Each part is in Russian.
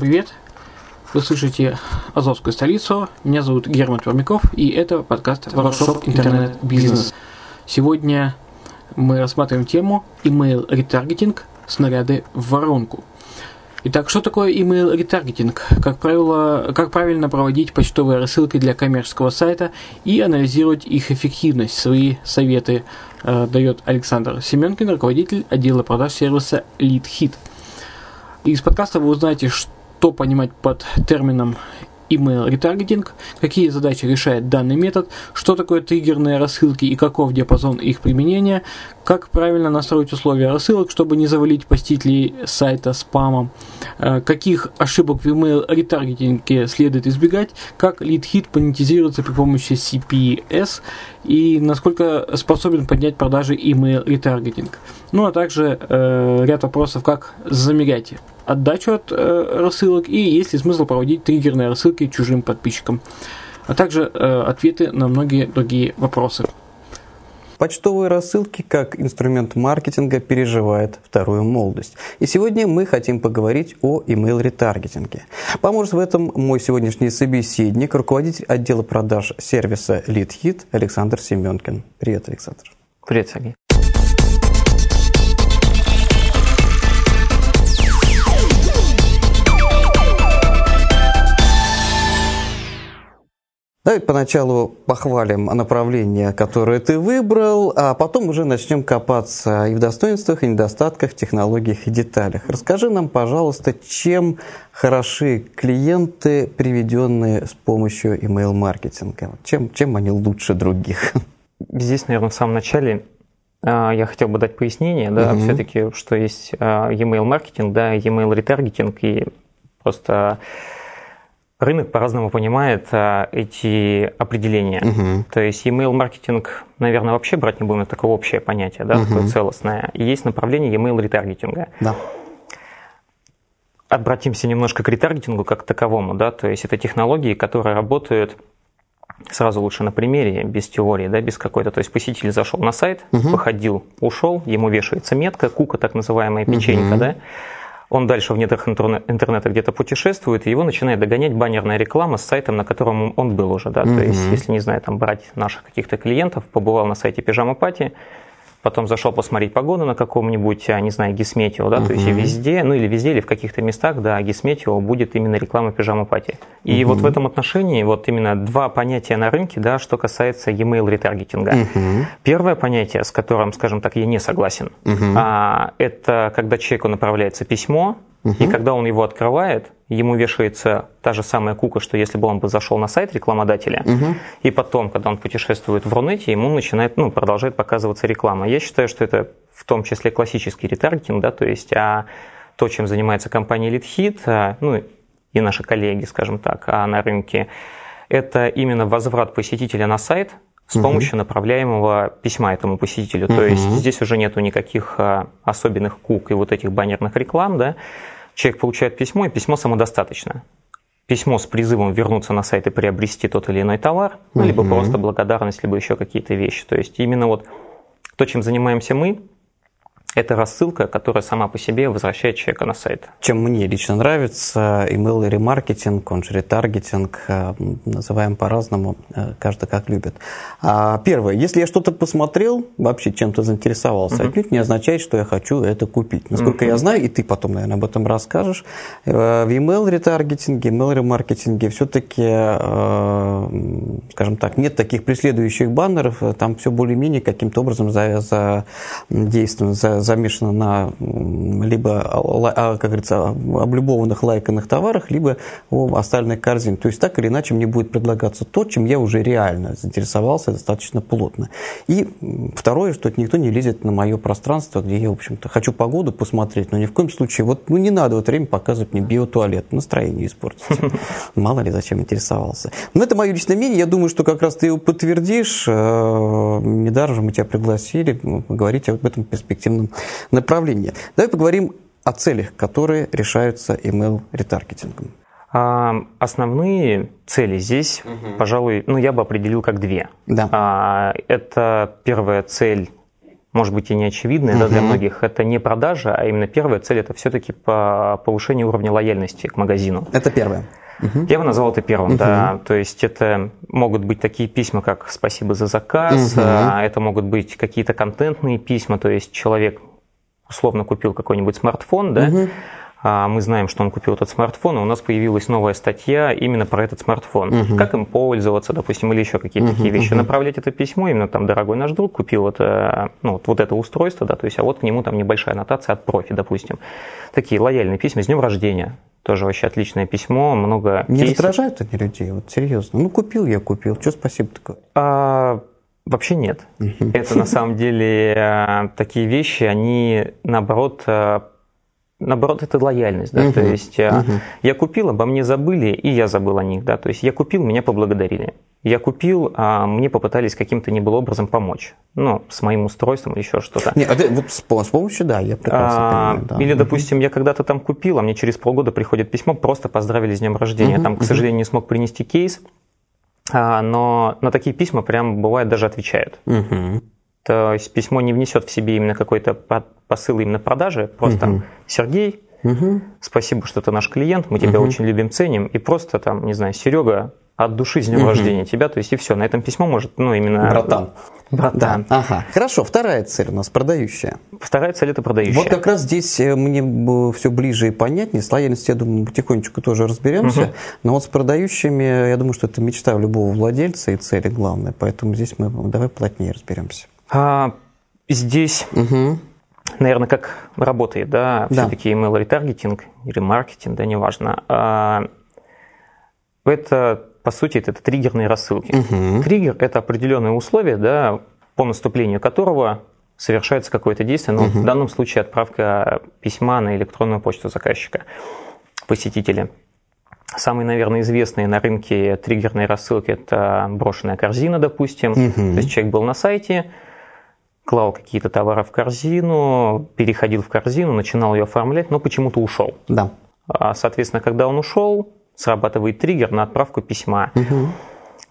Всем привет! Вы слышите Азовскую столицу. Меня зовут Герман Пермяков, и это подкаст «Воркшоп Интернет-бизнес». Сегодня мы рассматриваем тему email ретаргетинг снаряды в воронку. Итак, что такое email ретаргетинг? Как правило, как правильно проводить почтовые рассылки для коммерческого сайта и анализировать их эффективность. Свои советы э, дает Александр Семенкин, руководитель отдела продаж сервиса LeadHit. Из подкаста вы узнаете, что что понимать под термином email ретаргетинг, какие задачи решает данный метод, что такое триггерные рассылки и каков диапазон их применения, как правильно настроить условия рассылок, чтобы не завалить посетителей сайта спамом, э, каких ошибок в email ретаргетинге следует избегать, как лид-хит монетизируется при помощи CPS и насколько способен поднять продажи email ретаргетинг. Ну а также э, ряд вопросов, как замерять отдачу от э, рассылок и есть ли смысл проводить триггерные рассылки чужим подписчикам, а также э, ответы на многие другие вопросы. Почтовые рассылки как инструмент маркетинга переживают вторую молодость. И сегодня мы хотим поговорить о email-ретаргетинге. Поможет в этом мой сегодняшний собеседник, руководитель отдела продаж сервиса LeadHit Александр Семенкин. Привет, Александр. Привет, Сергей. Давай поначалу похвалим направление, которое ты выбрал, а потом уже начнем копаться и в достоинствах, и недостатках, технологиях и деталях. Расскажи нам, пожалуйста, чем хороши клиенты, приведенные с помощью email-маркетинга? Чем, чем они лучше других? Здесь, наверное, в самом начале а, я хотел бы дать пояснение, да, угу. все-таки, что есть а, email маркетинг, да, email ретаргетинг и просто рынок по-разному понимает а, эти определения. Угу. То есть email маркетинг, наверное, вообще брать не будем, это такое общее понятие, да, угу. такое целостное. И есть направление email ретаргетинга. Да. Обратимся немножко к ретаргетингу как таковому, да, то есть это технологии, которые работают сразу лучше на примере, без теории, да, без какой-то. То есть посетитель зашел на сайт, угу. походил, ушел, ему вешается метка, кука, так называемая печенька, угу. да, он дальше в недрах интернета где-то путешествует, и его начинает догонять баннерная реклама с сайтом, на котором он был уже. Да? Mm-hmm. То есть, если, не знаю, там брать наших каких-то клиентов, побывал на сайте Пижама Пати, потом зашел посмотреть погоду на каком-нибудь, не знаю, Гисметио, да, uh-huh. то есть и везде, ну или везде, или в каких-то местах, да, Гисметио будет именно реклама пижама пати. И uh-huh. вот в этом отношении вот именно два понятия на рынке, да, что касается e-mail ретаргетинга. Uh-huh. Первое понятие, с которым, скажем так, я не согласен, uh-huh. а, это когда человеку направляется письмо, Угу. И когда он его открывает, ему вешается та же самая кука, что если бы он бы зашел на сайт рекламодателя, угу. и потом, когда он путешествует в Рунете, ему начинает, ну, продолжает показываться реклама. Я считаю, что это в том числе классический ретаргетинг, да, то есть а то, чем занимается компания LeadHit, а, ну, и наши коллеги, скажем так, а на рынке, это именно возврат посетителя на сайт с угу. помощью направляемого письма этому посетителю. Угу. То есть здесь уже нету никаких а, особенных кук и вот этих баннерных реклам, да, Человек получает письмо, и письмо самодостаточно. Письмо с призывом вернуться на сайт и приобрести тот или иной товар, ну, либо просто благодарность, либо еще какие-то вещи. То есть именно вот то, чем занимаемся мы, это рассылка, которая сама по себе возвращает человека на сайт. Чем мне лично нравится, email ремаркетинг, он же ретаргетинг, э, называем по-разному, э, каждый как любит. А первое, если я что-то посмотрел, вообще чем-то заинтересовался, uh-huh. отнюдь не означает, что я хочу это купить. Насколько uh-huh. я знаю, и ты потом, наверное, об этом расскажешь, э, в email ретаргетинге, email ремаркетинге все-таки, скажем так, нет таких преследующих баннеров, там все более-менее каким-то образом задействовано, за, замешана на либо, а, как говорится, облюбованных лайканных товарах, либо о остальных корзин. То есть так или иначе мне будет предлагаться то, чем я уже реально заинтересовался достаточно плотно. И второе, что никто не лезет на мое пространство, где я, в общем-то, хочу погоду посмотреть, но ни в коем случае, вот, ну, не надо в это время показывать мне биотуалет, настроение испортится. Мало ли, зачем интересовался. Но это мое личное мнение, я думаю, что как раз ты его подтвердишь, э, недаром же мы тебя пригласили поговорить об этом перспективном направления. Давай поговорим о целях, которые решаются email-ретаргетингом. А, основные цели здесь, угу. пожалуй, ну я бы определил как две. Да. А, это первая цель, может быть и не очевидная угу. да, для многих, это не продажа, а именно первая цель это все-таки по повышению уровня лояльности к магазину. Это первое. Угу. Я бы назвал это первым, угу. да. То есть это могут быть такие письма, как «Спасибо за заказ», угу. это могут быть какие-то контентные письма, то есть человек условно купил какой-нибудь смартфон, да, угу. мы знаем, что он купил этот смартфон, и у нас появилась новая статья именно про этот смартфон. Угу. Как им пользоваться, допустим, или еще какие-то угу, такие вещи. Угу. Направлять это письмо, именно там, дорогой наш друг купил это, ну, вот, вот это устройство, да, то есть, а вот к нему там небольшая аннотация от профи, допустим. Такие лояльные письма с днем рождения. Тоже вообще отличное письмо, много Не кейсов. раздражают они людей, вот серьезно. Ну, купил я, купил. Что спасибо такое? А, вообще нет. Это на самом деле а, такие вещи, они наоборот а, наоборот, это лояльность, да, uh-huh. то есть uh-huh. я купил, обо мне забыли, и я забыл о них, да, то есть я купил, меня поблагодарили. Я купил, а мне попытались каким-то не было образом помочь, ну, с моим устройством или еще что-то. Не, это, вот с, с помощью, да, я прекрасно а, понимаю, да. Или, допустим, я когда-то там купил, а мне через полгода приходит письмо, просто поздравили с днем рождения. Uh-huh. Там, к сожалению, не смог принести кейс, а, но на такие письма прям бывает даже отвечают. Uh-huh. То есть письмо не внесет в себе именно какой-то посыл именно продажи, просто угу. Сергей, угу. спасибо, что ты наш клиент, мы тебя угу. очень любим, ценим, и просто там, не знаю, Серега, от души с днем угу. рождения тебя, то есть и все, на этом письмо может, ну именно... Братан. Братан. Да. Ага. Хорошо, вторая цель у нас продающая. Вторая цель это продающая. Вот как раз здесь э, мне все ближе и понятнее. С лояльностью, я думаю, потихонечку тоже разберемся. Угу. Но вот с продающими, я думаю, что это мечта любого владельца и цели главная. Поэтому здесь мы давай плотнее разберемся. А, здесь, угу. наверное, как работает, да, да. все-таки email ретаргетинг или маркетинг, да, неважно. А, это, по сути, это, триггерные рассылки. Угу. Триггер – это определенные условия, да, по наступлению которого совершается какое-то действие, ну, угу. в данном случае отправка письма на электронную почту заказчика, посетителя. Самые, наверное, известные на рынке триггерные рассылки – это брошенная корзина, допустим. Угу. То есть человек был на сайте, клал какие-то товары в корзину, переходил в корзину, начинал ее оформлять, но почему-то ушел. Да. А, соответственно, когда он ушел, срабатывает триггер на отправку письма. Угу.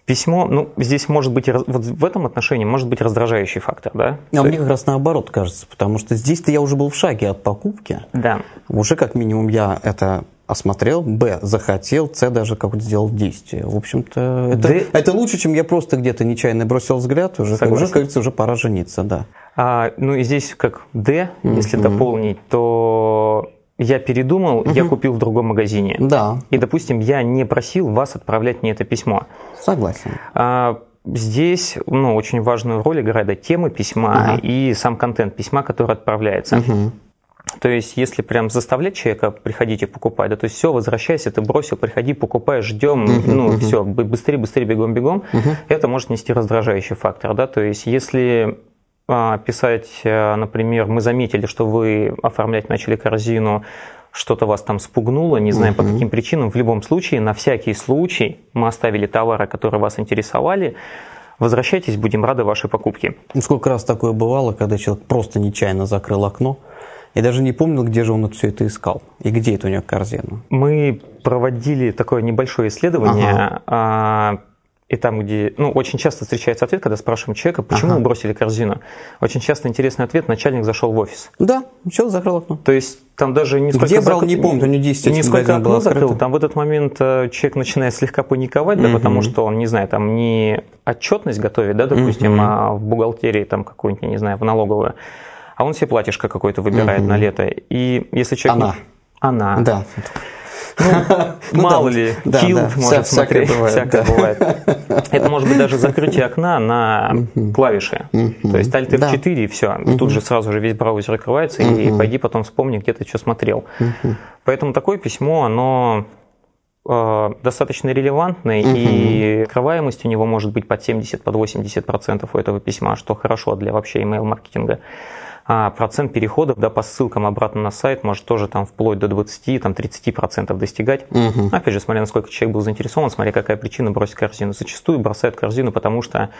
Письмо, ну, здесь может быть, вот в этом отношении может быть раздражающий фактор, да? А мне как раз наоборот кажется, потому что здесь-то я уже был в шаге от покупки. Да. Уже как минимум я это осмотрел, б, захотел, с, даже как-то сделал действие. В общем-то, это, Д... это лучше, чем я просто где-то нечаянно бросил взгляд, уже, как, уже, говорится, уже пора жениться, да. А, ну и здесь как Д, если mm-hmm. дополнить, то я передумал, угу. я купил в другом магазине. Да. И, допустим, я не просил вас отправлять мне это письмо. Согласен. А, здесь ну, очень важную роль играет тема письма угу. и сам контент письма, который отправляется. Угу. То есть, если прям заставлять человека приходить и покупать, да, то есть все, возвращайся, ты бросил, приходи, покупай, ждем, uh-huh, ну uh-huh. все, быстрее, быстрее, бегом, бегом, uh-huh. это может нести раздражающий фактор, да, то есть, если писать, э, например, мы заметили, что вы оформлять начали корзину, что-то вас там спугнуло, не знаем uh-huh. по каким причинам. В любом случае, на всякий случай мы оставили товары, которые вас интересовали. Возвращайтесь, будем рады вашей покупке. Ну, сколько раз такое бывало, когда человек просто нечаянно закрыл окно и даже не помнил, где же он все это искал и где это у него корзина. Мы проводили такое небольшое исследование. Ага а, и там, где, ну, очень часто встречается ответ, когда спрашиваем человека, почему ага. бросили корзину. Очень часто интересный ответ, начальник зашел в офис. Да, все, закрыл окно. То есть там даже не сколько... Где брал, зак... не помню, него 10 Не сколько окно закрыл, там в этот момент э, человек начинает слегка паниковать, да, угу. потому что он, не знаю, там не отчетность готовит, да, допустим, угу. а в бухгалтерии там какую-нибудь, не знаю, в налоговую, а он себе платьишко какое-то выбирает угу. на лето. И если человек... Она. Она. Да. Ну, мало ли, килл может смотреть, всякое бывает. Это может быть даже закрытие окна на клавиши. То есть Alt F4 и все. И тут же сразу же весь браузер открывается, и пойди потом вспомни, где ты что смотрел. Поэтому такое письмо, оно э, достаточно релевантный, и открываемость у него может быть под 70, под 80 процентов у этого письма, что хорошо для вообще email-маркетинга а процент переходов да, по ссылкам обратно на сайт может тоже там вплоть до 20-30% достигать. Угу. Опять же, смотря насколько человек был заинтересован, смотря какая причина бросить корзину. Зачастую бросают корзину, потому что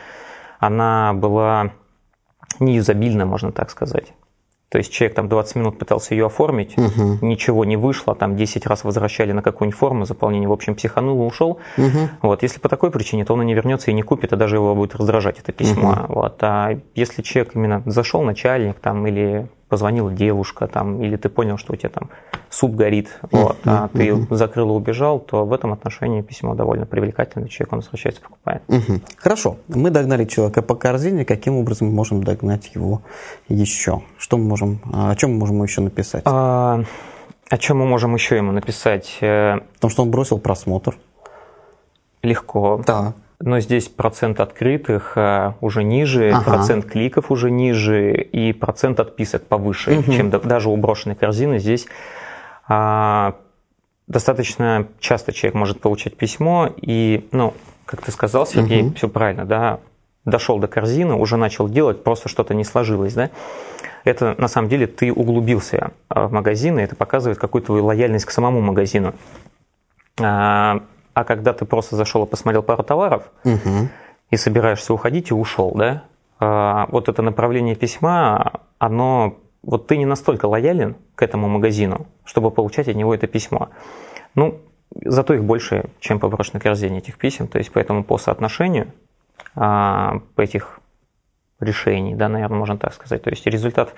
она была неюзабильна, можно так сказать. То есть человек там 20 минут пытался ее оформить, угу. ничего не вышло, там 10 раз возвращали на какую-нибудь форму заполнения, в общем, психанул и ушел. Угу. Вот, если по такой причине, то он и не вернется и не купит, а даже его будет раздражать это письмо. Угу. Вот, а если человек именно зашел, начальник там или позвонила девушка, там, или ты понял, что у тебя там суп горит, вот, а ты закрыл и убежал, то в этом отношении письмо довольно привлекательное, человек он возвращается, покупает. Хорошо, мы догнали человека по корзине, каким образом мы можем догнать его еще? Что мы можем, о чем мы можем еще написать? А, о чем мы можем еще ему написать? Э, о том, что он бросил просмотр. Легко. Да но здесь процент открытых а, уже ниже, ага. процент кликов уже ниже и процент отписок повыше, угу. чем даже у брошенной корзины. Здесь а, достаточно часто человек может получать письмо и, ну, как ты сказал, Сергей, угу. все правильно, да, дошел до корзины, уже начал делать, просто что-то не сложилось, да. Это на самом деле ты углубился а, в магазин, и это показывает какую-то твою лояльность к самому магазину. А когда ты просто зашел и посмотрел пару товаров угу. и собираешься уходить и ушел, да, а, вот это направление письма, оно, вот ты не настолько лоялен к этому магазину, чтобы получать от него это письмо. Ну, зато их больше, чем по брошенной корзине этих писем, то есть поэтому по соотношению а, этих решений, да, наверное, можно так сказать, то есть результат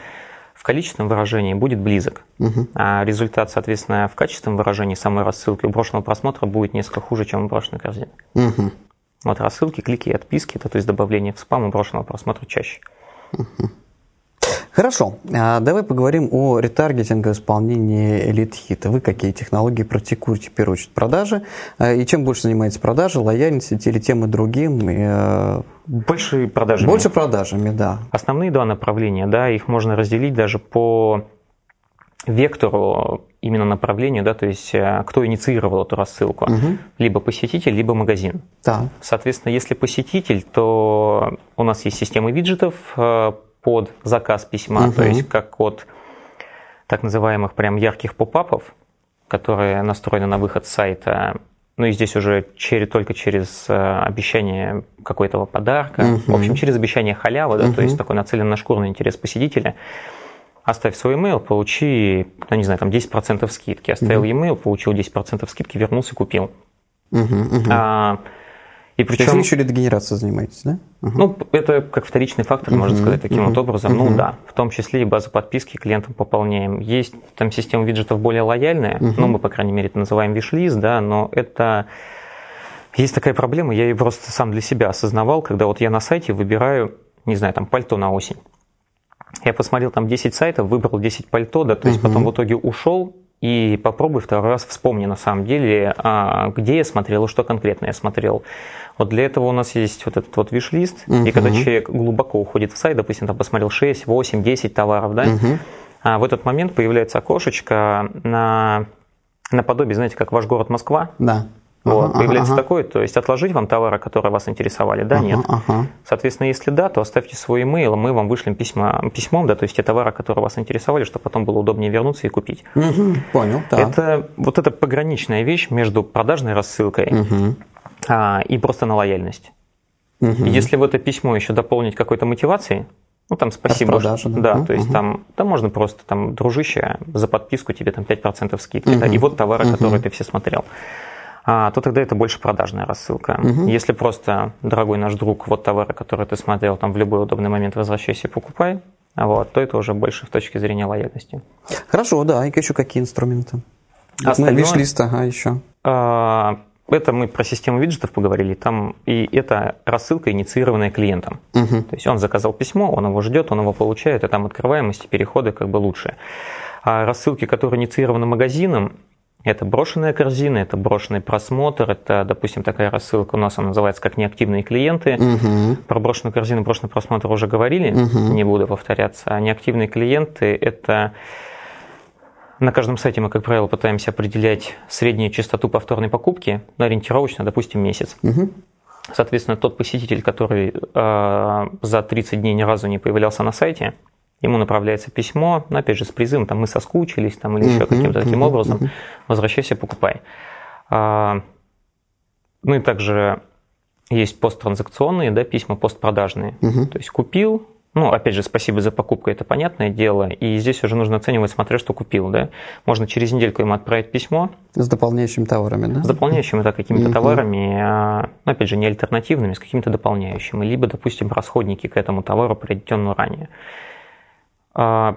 в количественном выражении будет близок, угу. а результат, соответственно, в качественном выражении самой рассылки у брошенного просмотра будет несколько хуже, чем у брошенной корзины. Угу. Вот рассылки, клики и отписки, это то есть добавление в спам у брошенного просмотра чаще. Угу. Хорошо, а давай поговорим о ретаргетинге исполнении элит-хита. Вы какие технологии практикуете, в первую очередь, продажи? А, и чем больше занимаетесь продажи, лояльности или тем и другим? Э, больше продажами. Больше продажами, да. Основные два направления, да, их можно разделить даже по вектору именно направлению, да, то есть э, кто инициировал эту рассылку, угу. либо посетитель, либо магазин. Да. Соответственно, если посетитель, то у нас есть система виджетов, э, под заказ письма, угу. то есть как от так называемых прям ярких попапов, которые настроены на выход сайта. Ну и здесь уже через, только через э, обещание какого-то подарка, uh в общем, через обещание халявы, да, uh то есть такой нацелен на шкурный интерес посетителя. Оставь свой email, получи, ну не знаю, там 10% скидки. Оставил uh e-mail, получил 10% скидки, вернулся, купил. uh А, И причем... То есть еще редегенерацией занимаетесь, да? Угу. Ну, это как вторичный фактор, можно угу, сказать, таким угу, вот образом. Угу. Ну да, в том числе и база подписки клиентам пополняем. Есть там система виджетов более лояльная, угу. ну, мы, по крайней мере, это называем виш-лист, да, но это... Есть такая проблема, я ее просто сам для себя осознавал, когда вот я на сайте выбираю, не знаю, там, пальто на осень. Я посмотрел там 10 сайтов, выбрал 10 пальто, да, то есть угу. потом в итоге ушел, и попробуй второй раз вспомни на самом деле, а, где я смотрел и что конкретно я смотрел. Вот для этого у нас есть вот этот вот виш-лист, uh-huh. и когда человек глубоко уходит в сайт, допустим, там посмотрел 6, 8, 10 товаров, да, uh-huh. а в этот момент появляется окошечко на наподобие, знаете, как ваш город Москва. Да. Вот, ага, появляется ага. такое, то есть отложить вам товары, которые вас интересовали, да, ага, нет. Ага. Соответственно, если да, то оставьте свой имейл, мы вам вышлем письма, письмом, да, то есть те товары, которые вас интересовали, чтобы потом было удобнее вернуться и купить. Угу, понял, да. Это вот эта пограничная вещь между продажной рассылкой угу. а, и просто на лояльность. Угу. Если в это письмо еще дополнить какой-то мотивацией, ну, там спасибо. Продажи, да, да то есть угу. там, там можно просто, там, дружище, за подписку тебе там 5% скидки, угу. да, и вот товары, угу. которые ты все смотрел то тогда это больше продажная рассылка. Угу. Если просто, дорогой наш друг, вот товары, которые ты смотрел, там в любой удобный момент возвращайся и покупай, вот, то это уже больше в точке зрения лояльности. Хорошо, да, и еще какие инструменты? Остальное, ну, виш-лист, ага, еще. А, это мы про систему виджетов поговорили, там и это рассылка, инициированная клиентом. Угу. То есть он заказал письмо, он его ждет, он его получает, и там открываемость и переходы как бы лучше. А рассылки, которые инициированы магазином, это брошенная корзина, это брошенный просмотр, это, допустим, такая рассылка у нас, она называется как неактивные клиенты. Угу. Про брошенную корзину, брошенный просмотр уже говорили, угу. не буду повторяться. А неактивные клиенты – это на каждом сайте мы, как правило, пытаемся определять среднюю частоту повторной покупки, ну, ориентировочно, допустим, месяц. Угу. Соответственно, тот посетитель, который э, за 30 дней ни разу не появлялся на сайте, ему направляется письмо, ну, опять же, с призывом, там, мы соскучились, там, или еще каким-то таким образом, возвращайся, покупай. А, ну и также есть посттранзакционные, да, письма постпродажные. То есть купил, ну, опять же, спасибо за покупку, это понятное дело. И здесь уже нужно оценивать, смотря что купил, да. Можно через недельку ему отправить письмо. С дополняющими товарами, да? С дополняющими, да, какими-то uh товарами, а, ну, опять же, не альтернативными, с какими-то дополняющими. Либо, допустим, расходники к этому товару, приобретенному ранее. А,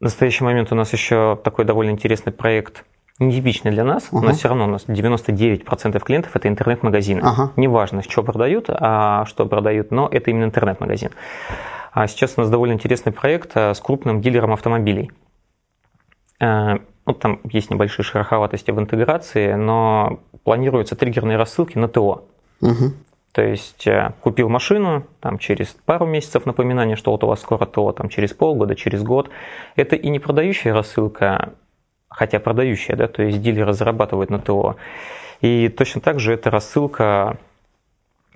в настоящий момент у нас еще такой довольно интересный проект, нетипичный для нас, uh-huh. но все равно у нас 99% клиентов это интернет-магазины. Uh-huh. Неважно, что продают, а что продают, но это именно интернет-магазин. А сейчас у нас довольно интересный проект а, с крупным дилером автомобилей. А, ну, там есть небольшие шероховатости в интеграции, но планируются триггерные рассылки на ТО. Угу. То есть э, купил машину, там через пару месяцев напоминание, что вот у вас скоро то, там через полгода, через год. Это и не продающая рассылка, хотя продающая, да, то есть дилеры зарабатывают на ТО. И точно так же это рассылка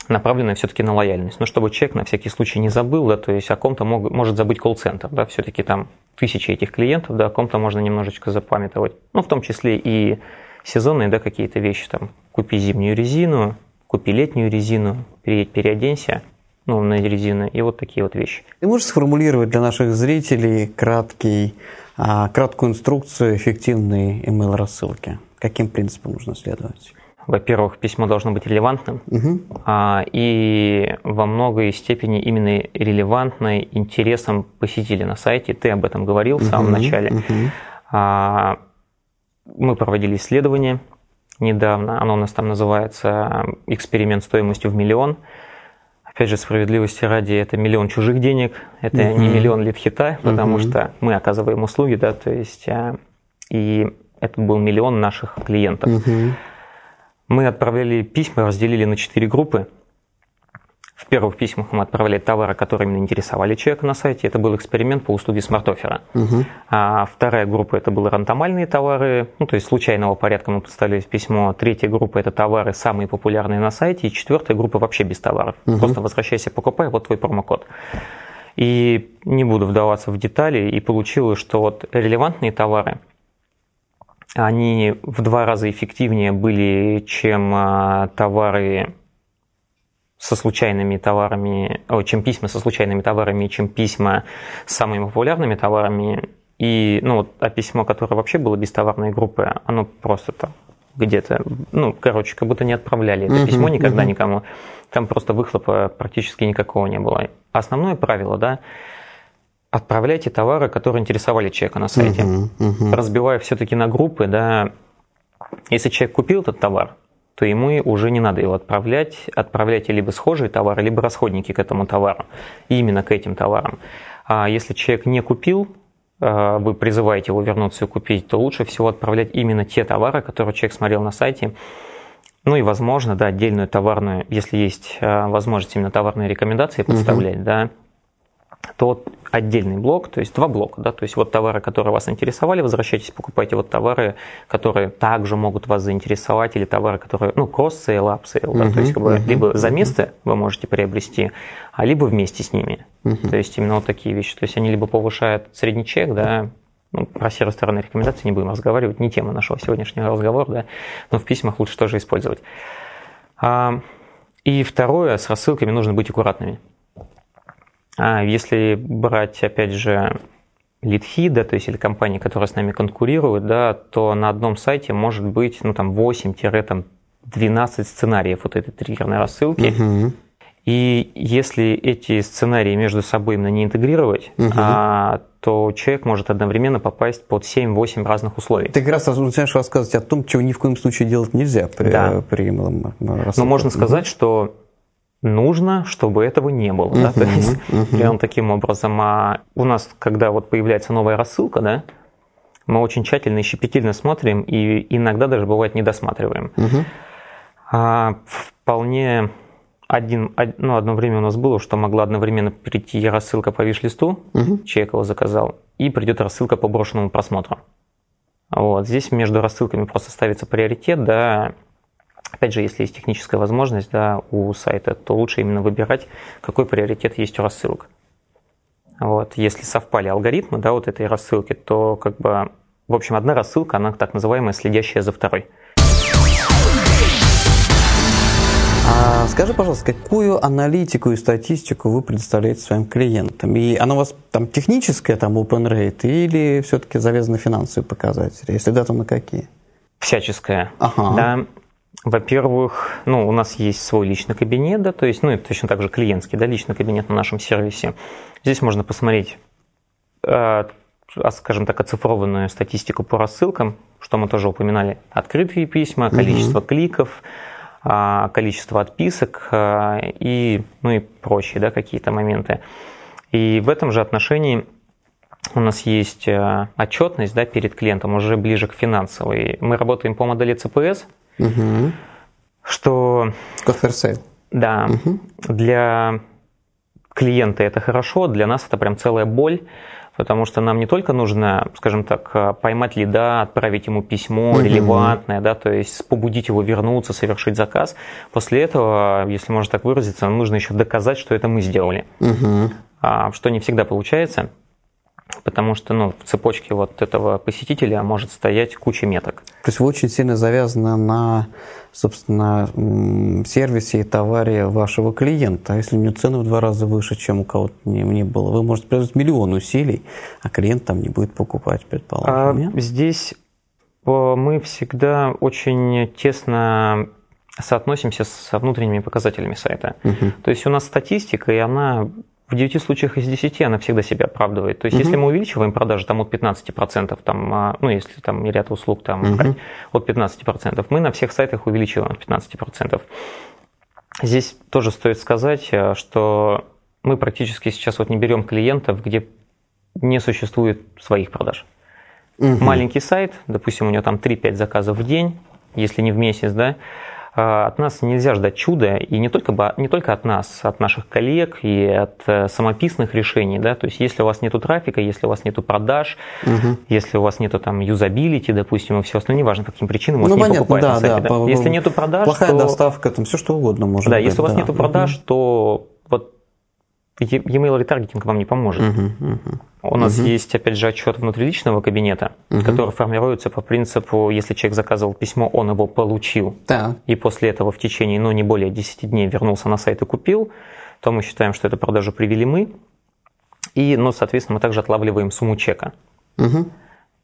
направленная все-таки на лояльность. Но чтобы человек на всякий случай не забыл, да, то есть о ком-то мог, может забыть колл-центр, да, все-таки там тысячи этих клиентов, да, о ком-то можно немножечко запамятовать. Ну, в том числе и сезонные, да, какие-то вещи, там, купи зимнюю резину, купи летнюю резину, переоденься, ну, на резину, и вот такие вот вещи. Ты можешь сформулировать для наших зрителей краткий, а, краткую инструкцию эффективной email рассылки? Каким принципам нужно следовать? Во-первых, письмо должно быть релевантным, угу. а, и во многой степени именно релевантной интересам посетителя на сайте. Ты об этом говорил угу. в самом начале. Угу. А, мы проводили исследование недавно. Оно у нас там называется «Эксперимент стоимостью в миллион». Опять же, справедливости ради, это миллион чужих денег, это uh-huh. не миллион LeadHit а, потому uh-huh. что мы оказываем услуги, да, то есть, а, и это был миллион наших клиентов. Uh-huh. Мы отправляли письма, разделили на четыре группы. В первых письмах мы отправляли товары, которые именно интересовали человека на сайте. Это был эксперимент по услуге smart offer а. Угу. А вторая группа это были рандомальные товары, ну, то есть случайного порядка мы представляли письмо. Третья группа это товары самые популярные на сайте. И четвертая группа вообще без товаров. Угу. Просто возвращайся, покупай, вот твой промокод. И не буду вдаваться в детали, и получилось, что вот релевантные товары, они в два раза эффективнее были, чем а, товары со случайными товарами, о, чем письма со случайными товарами, чем письма с самыми популярными товарами. И, ну, вот, а письмо, которое вообще было без товарной группы, оно просто там где-то. Ну, короче, как будто не отправляли это uh-huh, письмо никогда uh-huh. никому. Там просто выхлопа практически никакого не было. Основное правило, да, отправляйте товары, которые интересовали человека на сайте. Uh-huh, uh-huh. Разбивая все-таки на группы, да, если человек купил этот товар, то ему уже не надо его отправлять. Отправляйте либо схожие товары, либо расходники к этому товару, именно к этим товарам. А если человек не купил, а, вы призываете его вернуться и купить, то лучше всего отправлять именно те товары, которые человек смотрел на сайте. Ну и, возможно, да, отдельную товарную, если есть а, возможность именно товарные рекомендации подставлять, угу. да, то отдельный блок, то есть два блока, да, то есть вот товары, которые вас интересовали, возвращайтесь, покупайте вот товары, которые также могут вас заинтересовать, или товары, которые, ну, cross-sale, upsale, да, uh-huh, то есть как бы, uh-huh, либо за место вы можете приобрести, а либо вместе с ними. Uh-huh. То есть именно вот такие вещи. То есть они либо повышают средний чек, да, ну, про сервис-стороны рекомендации не будем разговаривать, не тема нашего сегодняшнего разговора, да, но в письмах лучше тоже использовать. А, и второе, с рассылками нужно быть аккуратными. А если брать, опять же, лидхи, да, то есть или компании, которые с нами конкурируют, да, то на одном сайте может быть ну, там 8-12 сценариев вот этой триггерной рассылки. Угу. И если эти сценарии между собой именно не интегрировать, угу. а, то человек может одновременно попасть под 7-8 разных условий. Ты как раз начинаешь рассказывать о том, чего ни в коем случае делать нельзя при, да. при рассылке. Но можно сказать, угу. что нужно, чтобы этого не было. Uh-huh, да? То есть, uh-huh. прям таким образом. А у нас, когда вот появляется новая рассылка, да, мы очень тщательно и щепетильно смотрим, и иногда даже бывает не досматриваем. Uh-huh. А, вполне один, ну, одно время у нас было, что могла одновременно прийти рассылка по виш-листу, uh-huh. человек его заказал, и придет рассылка по брошенному просмотру. Вот. Здесь между рассылками просто ставится приоритет, да, Опять же, если есть техническая возможность да, у сайта, то лучше именно выбирать, какой приоритет есть у рассылок. Вот. Если совпали алгоритмы да, вот этой рассылки, то как бы, в общем, одна рассылка, она так называемая следящая за второй. А скажи, пожалуйста, какую аналитику и статистику вы предоставляете своим клиентам? И она у вас там техническая, там open rate, или все-таки завязаны финансовые показатели? Если да, то на какие? Всяческая. Ага. Да. Во-первых, ну, у нас есть свой личный кабинет, да, то есть, ну, и точно так же клиентский, да, личный кабинет на нашем сервисе. Здесь можно посмотреть, э, скажем так, оцифрованную статистику по рассылкам, что мы тоже упоминали, открытые письма, количество угу. кликов, э, количество отписок э, и, ну, и прочие, да, какие-то моменты. И в этом же отношении у нас есть э, отчетность да, перед клиентом уже ближе к финансовой. Мы работаем по модели CPS, Угу. Что... Cost Да. Угу. Для клиента это хорошо, для нас это прям целая боль, потому что нам не только нужно, скажем так, поймать лида, отправить ему письмо угу. релевантное, да, то есть побудить его вернуться, совершить заказ. После этого, если можно так выразиться, нам нужно еще доказать, что это мы сделали. Угу. А, что не всегда получается потому что ну, в цепочке вот этого посетителя может стоять куча меток. То есть вы очень сильно завязаны на, собственно, сервисе и товаре вашего клиента. А если у него цены в два раза выше, чем у кого-то не, не было, вы можете приложить миллион усилий, а клиент там не будет покупать, предположим. А здесь э, мы всегда очень тесно соотносимся со внутренними показателями сайта. Угу. То есть у нас статистика, и она в 9 случаях из 10 она всегда себя оправдывает. То есть, угу. если мы увеличиваем продажи там, от 15%, там, а, ну, если там ряд услуг там, угу. от 15%, мы на всех сайтах увеличиваем от 15%. Здесь тоже стоит сказать, э, что мы практически сейчас вот не берем клиентов, где не существует своих продаж. Угу. Маленький сайт, допустим, у него там 3-5 заказов в день, если не в месяц, да, от нас нельзя ждать чуда, и не только, не только от нас, от наших коллег и от э, самописных решений. Да? То есть, если у вас нет трафика, если у вас нет продаж, угу. если у вас нет там юзабилити, допустим, и все остальное, неважно по каким причинам, у вас ну, не понятно, покупают да, на сайте. Да, да. Если нет продаж, плохая то... доставка, там все что угодно может да, быть. Если у вас да. нет продаж, угу. то вот e-mail ретаргетинг вам не поможет. Угу, угу. У нас угу. есть, опять же, отчет внутриличного кабинета, угу. который формируется по принципу, если человек заказывал письмо, он его получил, да. и после этого в течение, ну, не более 10 дней вернулся на сайт и купил, то мы считаем, что эту продажу привели мы, и, ну, соответственно, мы также отлавливаем сумму чека. Угу.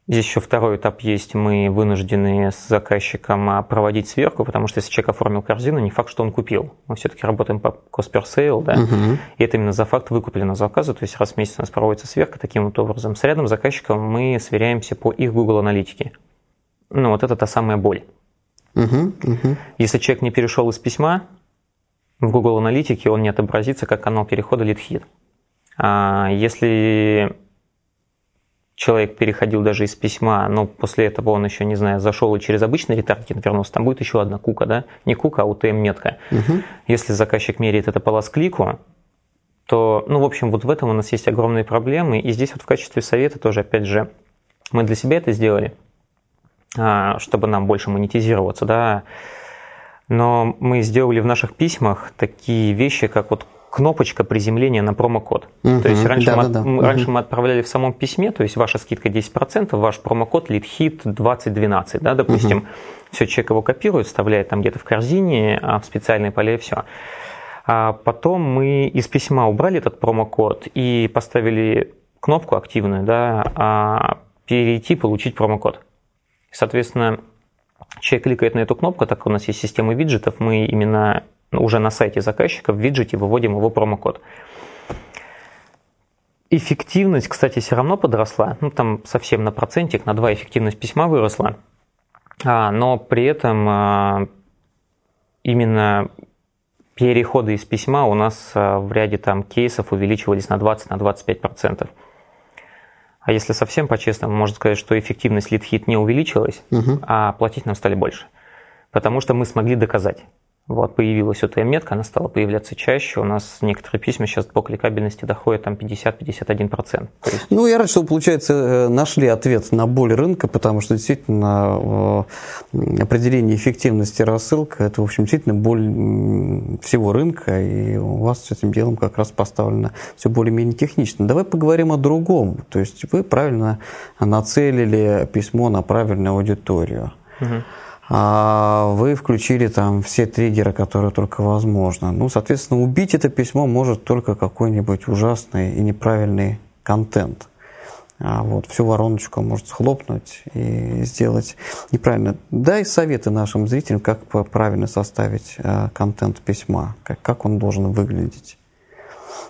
Здесь еще второй этап есть. Мы вынуждены с заказчиком а, проводить сверку, потому что если человек оформил корзину, не факт, что он купил. Мы все-таки работаем по cost per sale, да, угу. и это именно за факт выкупленного заказа. То есть раз в месяц у нас проводится сверка таким вот образом. С рядом заказчиком мы сверяемся по их Google аналитике. Ну, вот это та самая боль. Угу, угу. Если человек не перешел из письма, в Google аналитике он не отобразится как канал перехода лид-хит. А если человек переходил даже из письма, но после этого он еще, не знаю, зашел и через обычный ретаргетинг вернулся, там будет еще одна кука, да? Не кука, а UTM-метка. Угу. Если заказчик меряет это по лаз-клику, то, ну, в общем, вот в этом у нас есть огромные проблемы. И здесь вот в качестве совета тоже, опять же, мы для себя это сделали, а, чтобы нам больше монетизироваться, да. Но мы сделали в наших письмах такие вещи, как вот кнопочка приземления на промокод. Угу, то есть раньше, да, мы, да, да. раньше угу. мы отправляли в самом письме, то есть ваша скидка 10%, ваш промокод LeadHit 2012, да, допустим. Угу. Все, человек его копирует, вставляет там где-то в корзине, а в специальное поле и все. А потом мы из письма убрали этот промокод и поставили кнопку активную, да, а перейти, получить промокод. Соответственно, человек кликает на эту кнопку, так как у нас есть система виджетов, мы именно уже на сайте заказчика в виджете выводим его промокод. Эффективность, кстати, все равно подросла, ну там совсем на процентик, на 2 эффективность письма выросла, а, но при этом а, именно переходы из письма у нас а, в ряде там кейсов увеличивались на 20-25%. На а если совсем по-честному, можно сказать, что эффективность лид-хит не увеличилась, угу. а платить нам стали больше. Потому что мы смогли доказать. Вот, появилась эта метка, она стала появляться чаще. У нас некоторые письма сейчас по кликабельности доходят там 50-51%. Есть... Ну, я рад, что, получается, э, нашли ответ на боль рынка, потому что действительно э, определение эффективности рассылка – это, в общем, действительно боль всего рынка, и у вас с этим делом как раз поставлено все более-менее технично. Давай поговорим о другом. То есть вы правильно нацелили письмо на правильную аудиторию. Угу а вы включили там все триггеры, которые только возможно. Ну, соответственно, убить это письмо может только какой-нибудь ужасный и неправильный контент. А вот всю вороночку может схлопнуть и сделать неправильно. Дай советы нашим зрителям, как правильно составить э, контент письма, как, как он должен выглядеть.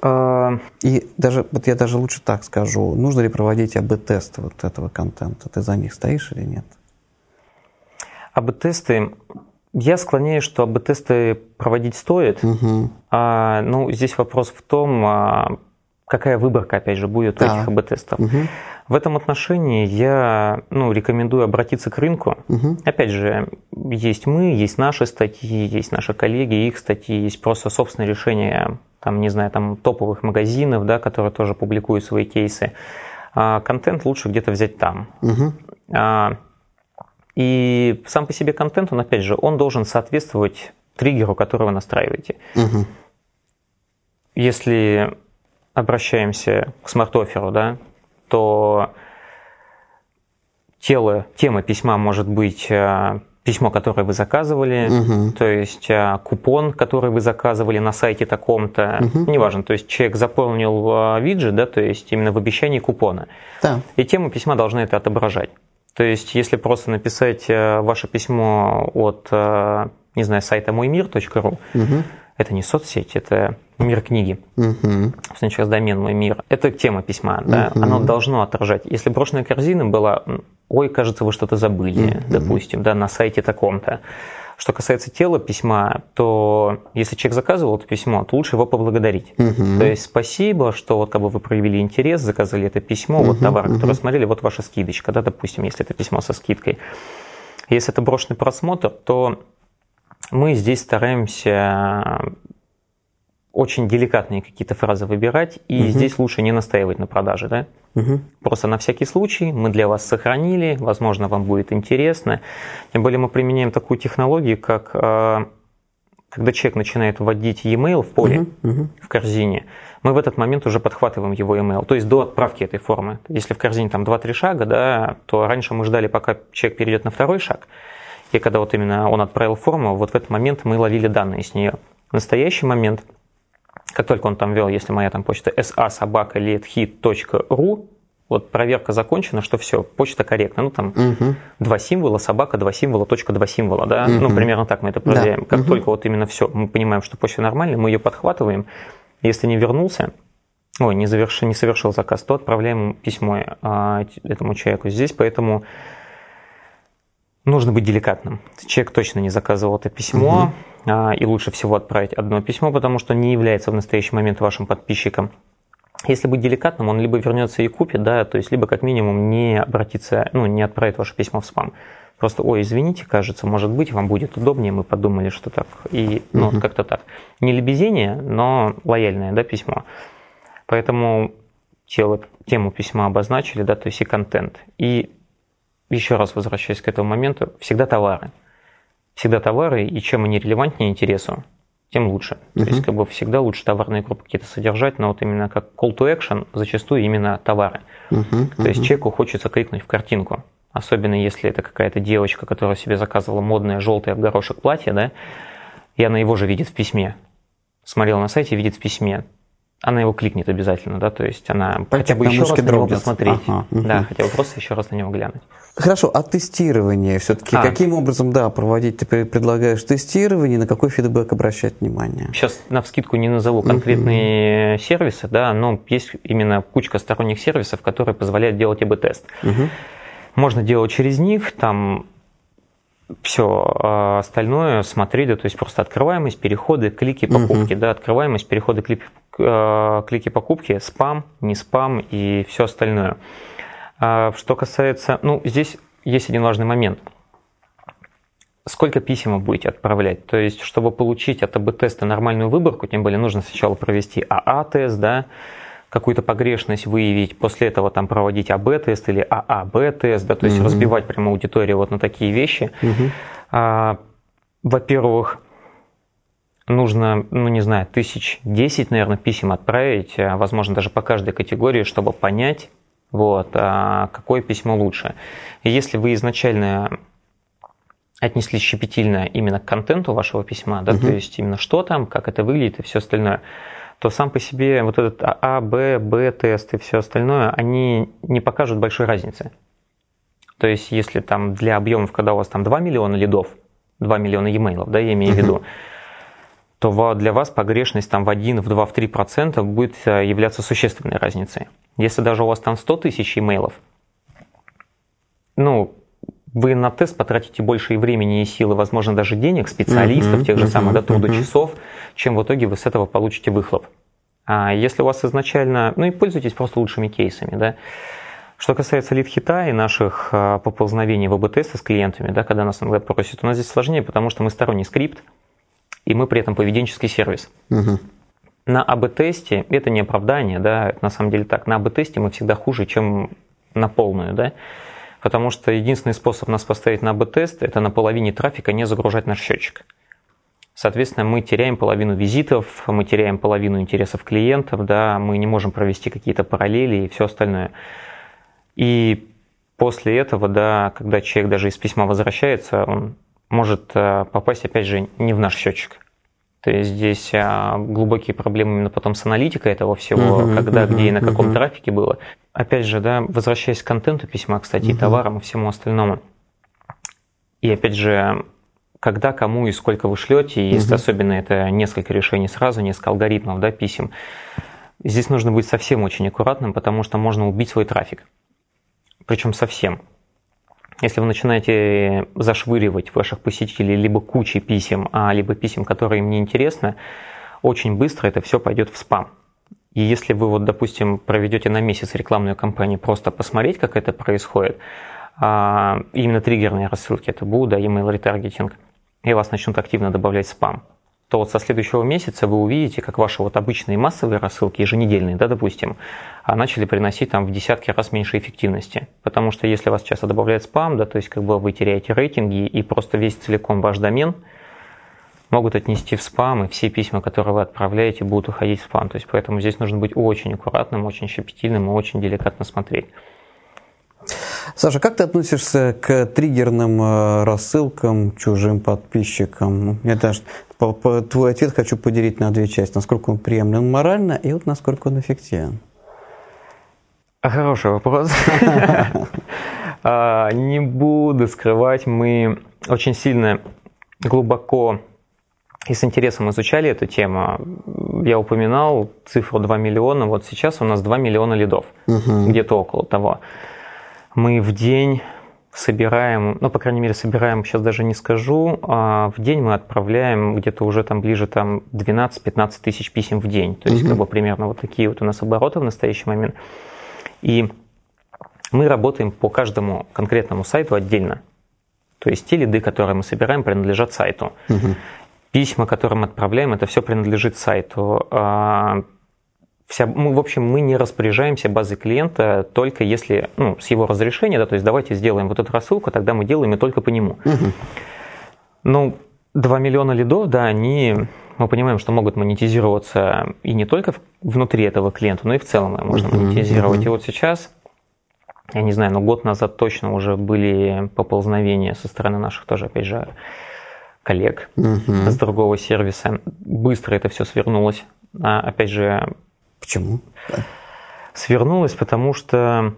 А, и даже, вот я даже лучше так скажу, нужно ли проводить АБ-тест вот этого контента? Ты за них стоишь или нет? АБ-тесты, я склоняюсь, что АБ-тесты проводить стоит. Угу. А, ну, здесь вопрос в том, а, какая выборка, опять же, будет да. у этих АБ-тестов. Угу. В этом отношении я ну, рекомендую обратиться к рынку. Угу. Опять же, есть мы, есть наши статьи, есть наши коллеги, их статьи, есть просто собственное решение, там, не знаю, там топовых магазинов, да, которые тоже публикуют свои кейсы. А контент лучше где-то взять там. Угу. А, и сам по себе контент, он опять же, он должен соответствовать триггеру, который вы настраиваете. Угу. Если обращаемся к smart offer у, да, то тело, тема письма может быть э, письмо, которое вы заказывали, угу. то есть э, купон, который вы заказывали на сайте таком-то, угу. неважно, то есть человек заполнил э, виджет, да, то есть именно в обещании купона. Да. И тема письма должна это отображать. То есть, если просто написать э, ваше письмо от, э, не знаю, сайта моймир.ру, угу. это не соцсеть, это мир книги. Угу. Сейчас домен мой мир. Это тема письма, да, угу. оно должно отражать. Если брошенная корзина была, ой, кажется, вы что-то забыли, угу. допустим, да, на сайте таком-то. Что касается тела письма, то если человек заказывал это письмо, то лучше его поблагодарить. Угу. То есть спасибо, что вот как бы вы проявили интерес, заказали это письмо, угу, вот товар, угу. который смотрели, вот ваша скидочка, да, допустим, если это письмо со скидкой. Если это брошенный просмотр, то мы здесь стараемся очень деликатные какие-то фразы выбирать, и угу. здесь лучше не настаивать на продаже, да? Угу. Просто на всякий случай мы для вас сохранили, возможно, вам будет интересно. Тем более мы применяем такую технологию, как а, когда человек начинает вводить e-mail в поле, угу, угу. в корзине, мы в этот момент уже подхватываем его email, то есть до отправки этой формы. Если в корзине там 2-3 шага, да, то раньше мы ждали, пока человек перейдет на второй шаг, и когда вот именно он отправил форму, вот в этот момент мы ловили данные с нее. В настоящий момент – как только он там ввел, если моя там почта sa собака leadhit.ru, вот проверка закончена, что все, почта корректна. Ну, там угу. два символа, собака, два символа, точка, два символа, да? Угу. Ну, примерно так мы это проверяем. Да. Как угу. только вот именно все, мы понимаем, что почта нормальная, мы ее подхватываем. Если не вернулся, ой, не, завершил, не совершил заказ, то отправляем письмо а, этому человеку здесь, поэтому нужно быть деликатным. Человек точно не заказывал это письмо, угу. а, и лучше всего отправить одно письмо, потому что не является в настоящий момент вашим подписчиком. Если быть деликатным, он либо вернется и купит, да, то есть либо как минимум не обратится, ну, не отправит ваше письмо в спам. Просто, ой, извините, кажется, может быть, вам будет удобнее, мы подумали, что так. И, ну, угу. как-то так. Не лебезение, но лояльное, да, письмо. Поэтому тело, тему письма обозначили, да, то есть и контент. И еще раз возвращаясь к этому моменту, всегда товары. Всегда товары, и чем они релевантнее интересу, тем лучше. Uh-huh. То есть как бы всегда лучше товарные группы какие-то содержать, но вот именно как call to action зачастую именно товары. Uh-huh. Uh-huh. То есть человеку хочется кликнуть в картинку, особенно если это какая-то девочка, которая себе заказывала модное желтое в горошек платье, да, и она его же видит в письме. Смотрела на сайте, видит в письме она его кликнет обязательно, да, то есть она хотя бы еще раз на него посмотреть, ага, да, хотя бы просто еще раз на него глянуть. Хорошо, а тестирование все-таки, а. каким образом, да, проводить, ты предлагаешь тестирование, на какой фидбэк обращать внимание? Сейчас на вскидку не назову конкретные угу. сервисы, да, но есть именно кучка сторонних сервисов, которые позволяют делать АБ-тест. Угу. Можно делать через них, там все а остальное смотреть, да, то есть просто открываемость, переходы, клики, покупки, uh-huh. да, открываемость, переходы, клики, а, клики, покупки, спам, не спам и все остальное. А что касается, ну, здесь есть один важный момент. Сколько писем вы будете отправлять? То есть, чтобы получить от АБ-теста нормальную выборку, тем более нужно сначала провести АА-тест, да, какую-то погрешность выявить, после этого там проводить АБ-тест или ААБ-тест, да, то есть угу. разбивать прямо аудиторию вот на такие вещи. Угу. А, во-первых, нужно, ну не знаю, тысяч десять, наверное, писем отправить, а, возможно, даже по каждой категории, чтобы понять, вот, а какое письмо лучше. И если вы изначально отнеслись щепетильно именно к контенту вашего письма, да, угу. то есть именно что там, как это выглядит и все остальное, то сам по себе вот этот А, Б, Б тест и все остальное, они не покажут большой разницы. То есть, если там для объемов, когда у вас там 2 миллиона лидов, 2 миллиона e-mail, да, я имею в виду, то для вас погрешность там в 1, в 2, в 3 процента будет э, являться существенной разницей. Если даже у вас там 100 тысяч имейлов, ну, вы на тест потратите больше и времени, и силы, возможно, даже денег, специалистов, тех же самых, да, трудочасов, uh-huh. чем в итоге вы с этого получите выхлоп. А если у вас изначально, ну и пользуйтесь просто лучшими кейсами, да. Что касается лид-хита и наших а, поползновений в АБ-тесты с клиентами, да, когда нас иногда просят, у нас здесь сложнее, потому что мы сторонний скрипт, и мы при этом поведенческий сервис. На АБ-тесте это не оправдание, да, это на самом деле так. На АБ-тесте мы всегда хуже, чем на полную, да потому что единственный способ нас поставить на АБ-тест – это на половине трафика не загружать наш счетчик. Соответственно, мы теряем половину визитов, мы теряем половину интересов клиентов, да, мы не можем провести какие-то параллели и все остальное. И после этого, да, когда человек даже из письма возвращается, он может э, попасть, опять же, не в наш счетчик. То есть здесь а, глубокие проблемы именно потом с аналитикой этого всего, uh-huh, когда, uh-huh, где и на каком uh-huh. трафике было. Опять же, да, возвращаясь к контенту письма, кстати, uh-huh. и товарам, и всему остальному. И опять же, когда, кому и сколько вы шлете, если uh-huh. особенно это несколько решений сразу, несколько алгоритмов да, писем, здесь нужно быть совсем очень аккуратным, потому что можно убить свой трафик. Причем совсем. Если вы начинаете зашвыривать ваших посетителей либо кучей писем, а либо писем, которые им не интересны, очень быстро это все пойдет в спам. И если вы, вот, допустим, проведете на месяц рекламную кампанию просто посмотреть, как это происходит, а, именно триггерные рассылки, это будут, да, email ретаргетинг, и вас начнут активно добавлять спам то вот со следующего месяца вы увидите, как ваши вот обычные массовые рассылки, еженедельные, да, допустим, а начали приносить там в десятки раз меньше эффективности. Потому что если вас часто добавляет спам, да, то есть как бы вы теряете рейтинги и просто весь целиком ваш домен могут отнести в спам, и все письма, которые вы отправляете, будут уходить в спам. То есть поэтому здесь нужно быть очень аккуратным, очень щепетильным и очень деликатно смотреть. Саша, как ты относишься к триггерным э, рассылкам чужим подписчикам? Я даже твой ответ хочу поделить на две части. Насколько он приемлем морально и вот насколько он эффективен. Хороший вопрос. А, не буду скрывать, мы очень сильно глубоко и с интересом изучали эту тему. Я упоминал цифру 2 миллиона. Вот сейчас у нас 2 миллиона лидов, угу. где-то около того. Мы в день собираем, ну, по крайней мере, собираем, сейчас даже не скажу, а в день мы отправляем где-то уже там ближе там 12-15 тысяч писем в день. То есть, угу. как бы примерно вот такие вот у нас обороты в настоящий момент. И мы работаем по каждому конкретному сайту отдельно. То есть те лиды, которые мы собираем, принадлежат сайту. Угу. Письма, которые мы отправляем, это все принадлежит сайту. А, вся, мы, в общем, мы не распоряжаемся базой клиента только если, ну, с его разрешения, да, то есть давайте сделаем вот эту рассылку, тогда мы делаем и только по нему. Угу. Ну, 2 миллиона лидов, да, они, мы понимаем, что могут монетизироваться и не только внутри этого клиента, но и в целом можно монетизировать. uh И вот сейчас, я не знаю, но год назад точно уже были поползновения со стороны наших тоже, опять же, коллег uh с другого сервиса. Быстро это все свернулось. А, опять же, Почему? Свернулось, потому что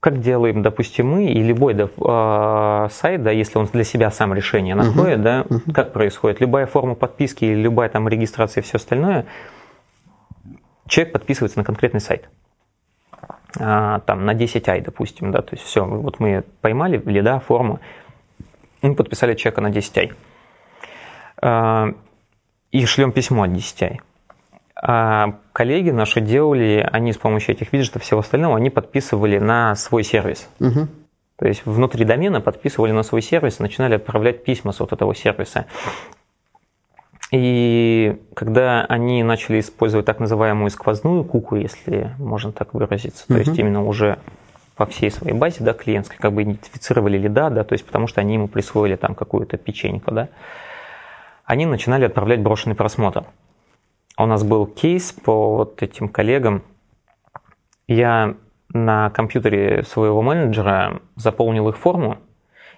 как делаем, допустим, мы и любой э, сайт, да, если он для себя сам решение находит, uh-huh. да, uh-huh. как происходит, любая форма подписки любая там регистрация и все остальное, человек подписывается на конкретный сайт. А, там на 10 ай, допустим, да, то есть все, вот мы поймали лида, форму, мы подписали человека на 10 ай. А, и шлем письмо от 10 ай. А коллеги наши делали, они с помощью этих виджетов всего остального, они подписывали на свой сервис. Угу. То есть внутри домена подписывали на свой сервис начинали отправлять письма с вот этого сервиса. И когда они начали использовать так называемую сквозную куку, если можно так выразиться, то есть именно уже по всей своей базе, да, клиентской, как бы идентифицировали лида, да, то есть потому что они ему присвоили там какую-то печеньку, да, они начинали отправлять брошенный просмотр. У нас был кейс по вот этим коллегам. Я на компьютере своего менеджера заполнил их форму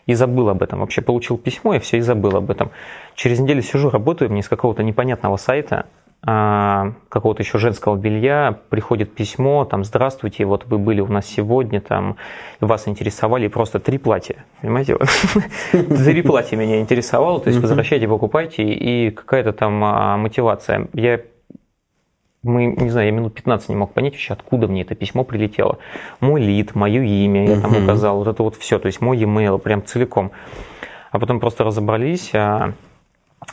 и забыл об этом. Вообще получил письмо и все, и забыл об этом. Через неделю сижу, работаю, мне с какого-то непонятного сайта а, какого-то еще женского белья приходит письмо, там, здравствуйте, вот вы были у нас сегодня, там, вас интересовали просто три платья, понимаете? Три платья меня интересовало, то есть возвращайте, покупайте, и какая-то там а, мотивация. Я мы, не знаю, я минут 15 не мог понять вообще, откуда мне это письмо прилетело. Мой лид, мое имя, я там указал, вот это вот все, то есть мой e-mail прям целиком. А потом просто разобрались, а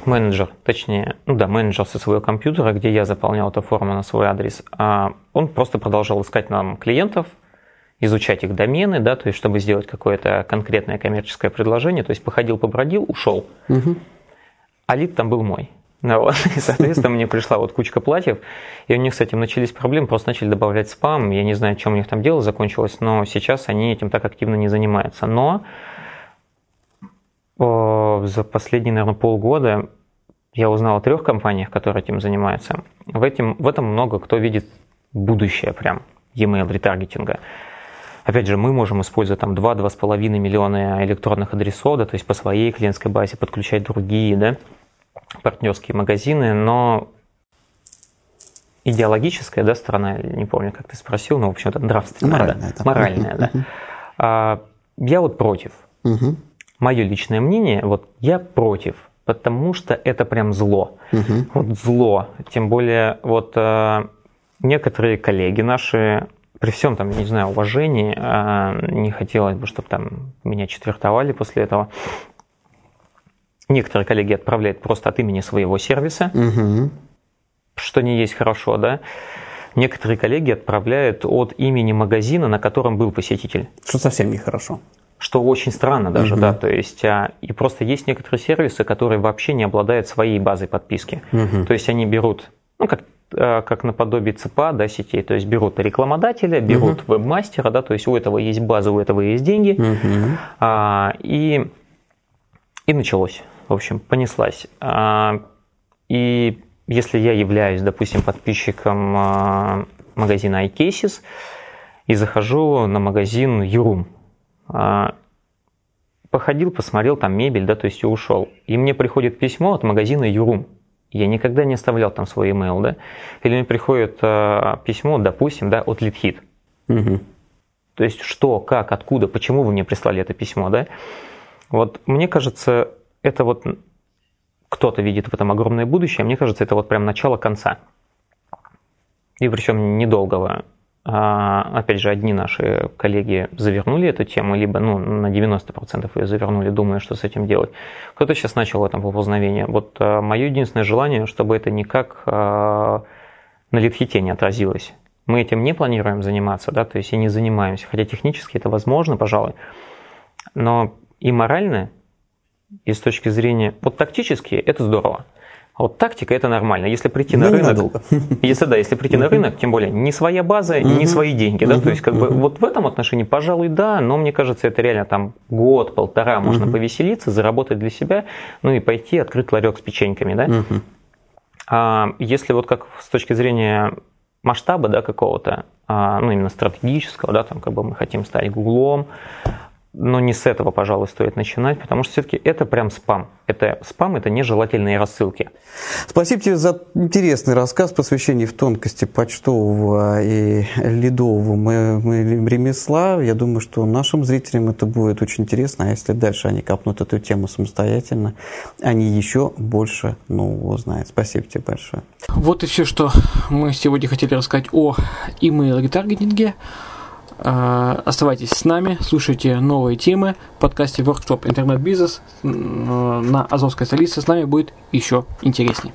менеджер, точнее, ну да, менеджер со своего компьютера, где я заполнял эту форму на свой адрес, а он просто продолжал искать нам клиентов, изучать их домены, да, то есть чтобы сделать какое-то конкретное коммерческое предложение, то есть походил, побродил, ушел. Угу. А лид там был мой. Ну, вот. И, соответственно, мне пришла вот кучка платьев, и у них с этим начались проблемы, просто начали добавлять спам. Я не знаю, чем у них там дело закончилось, но сейчас они этим так активно не занимаются. Но о, за последние, наверное, полгода я узнал о трех компаниях, которые этим занимаются. В, этим, в этом много кто видит будущее прям e-mail ретаргетинга. Опять же, мы можем использовать там 2-2,5 миллиона электронных адресов, да, то есть по своей клиентской базе подключать другие, да, партнерские магазины, но идеологическая да, сторона, не помню, как ты спросил, но, в общем-то, нравственная, моральная, да, моральная, да. А, я вот против. Мое личное мнение, вот я против, потому что это прям зло. Вот зло. Тем более, вот а, некоторые коллеги наши, при всем там, не знаю, уважении, а, не хотелось бы, чтобы там меня четвертовали после этого, Некоторые коллеги отправляют просто от имени своего сервиса, угу. что не есть хорошо, да. Некоторые коллеги отправляют от имени магазина, на котором был посетитель. Что совсем нехорошо. Что очень странно даже, угу. да, то есть, а, и просто есть некоторые сервисы, которые вообще не обладают своей базой подписки. Угу. То есть они берут, ну, как а, как наподобие ЦПА да, сетей. То есть берут рекламодателя, берут uh веб-мастера, да, то есть у этого есть база, у этого есть деньги. uh А, и, и началось в общем, понеслась. А, и если я являюсь, допустим, подписчиком а, магазина iCases и захожу на магазин Юрум, а, походил, посмотрел там мебель, да, то есть и ушел. И мне приходит письмо от магазина Юрум. Я никогда не оставлял там свой email, да. Или мне приходит письмо, допустим, да, от LeadHit. Угу. То есть что, как, откуда, почему вы мне прислали это письмо, да? Вот мне кажется, это вот кто-то видит в этом огромное будущее, мне кажется, это вот прям начало конца. И причем недолгого. А, опять же, одни наши коллеги завернули эту тему, либо ну, на 90% ее завернули, думая, что с этим делать. Кто-то сейчас начал в этом поползновение. Вот а, мое единственное желание, чтобы это никак а, на литхите не отразилось. Мы этим не планируем заниматься, да, то есть и не занимаемся. Хотя технически это возможно, пожалуй. Но и морально, и с точки зрения... Вот тактически это здорово. А вот тактика это нормально. Если прийти на рынок, надолго. если да, если прийти на рынок, тем более не своя база, не свои деньги, да, то есть как бы вот в этом отношении, пожалуй, да, но мне кажется, это реально там год, полтора можно повеселиться, заработать для себя, ну и пойти открыть ларек с печеньками, да. А если вот как с точки зрения масштаба, да, какого-то, а, ну именно стратегического, да, там как бы мы хотим стать гуглом, но не с этого, пожалуй, стоит начинать, потому что все-таки это прям спам. Это спам, это нежелательные рассылки. Спасибо тебе за интересный рассказ, посвящение в тонкости почтового и ледового ремесла. Я думаю, что нашим зрителям это будет очень интересно, а если дальше они копнут эту тему самостоятельно, они еще больше нового узнают. Спасибо тебе большое. Вот и все, что мы сегодня хотели рассказать о email ретаргетинге. А, оставайтесь с нами, слушайте новые темы в подкасте Workshop Интернет Бизнес на Азовской столице. С нами будет еще интереснее.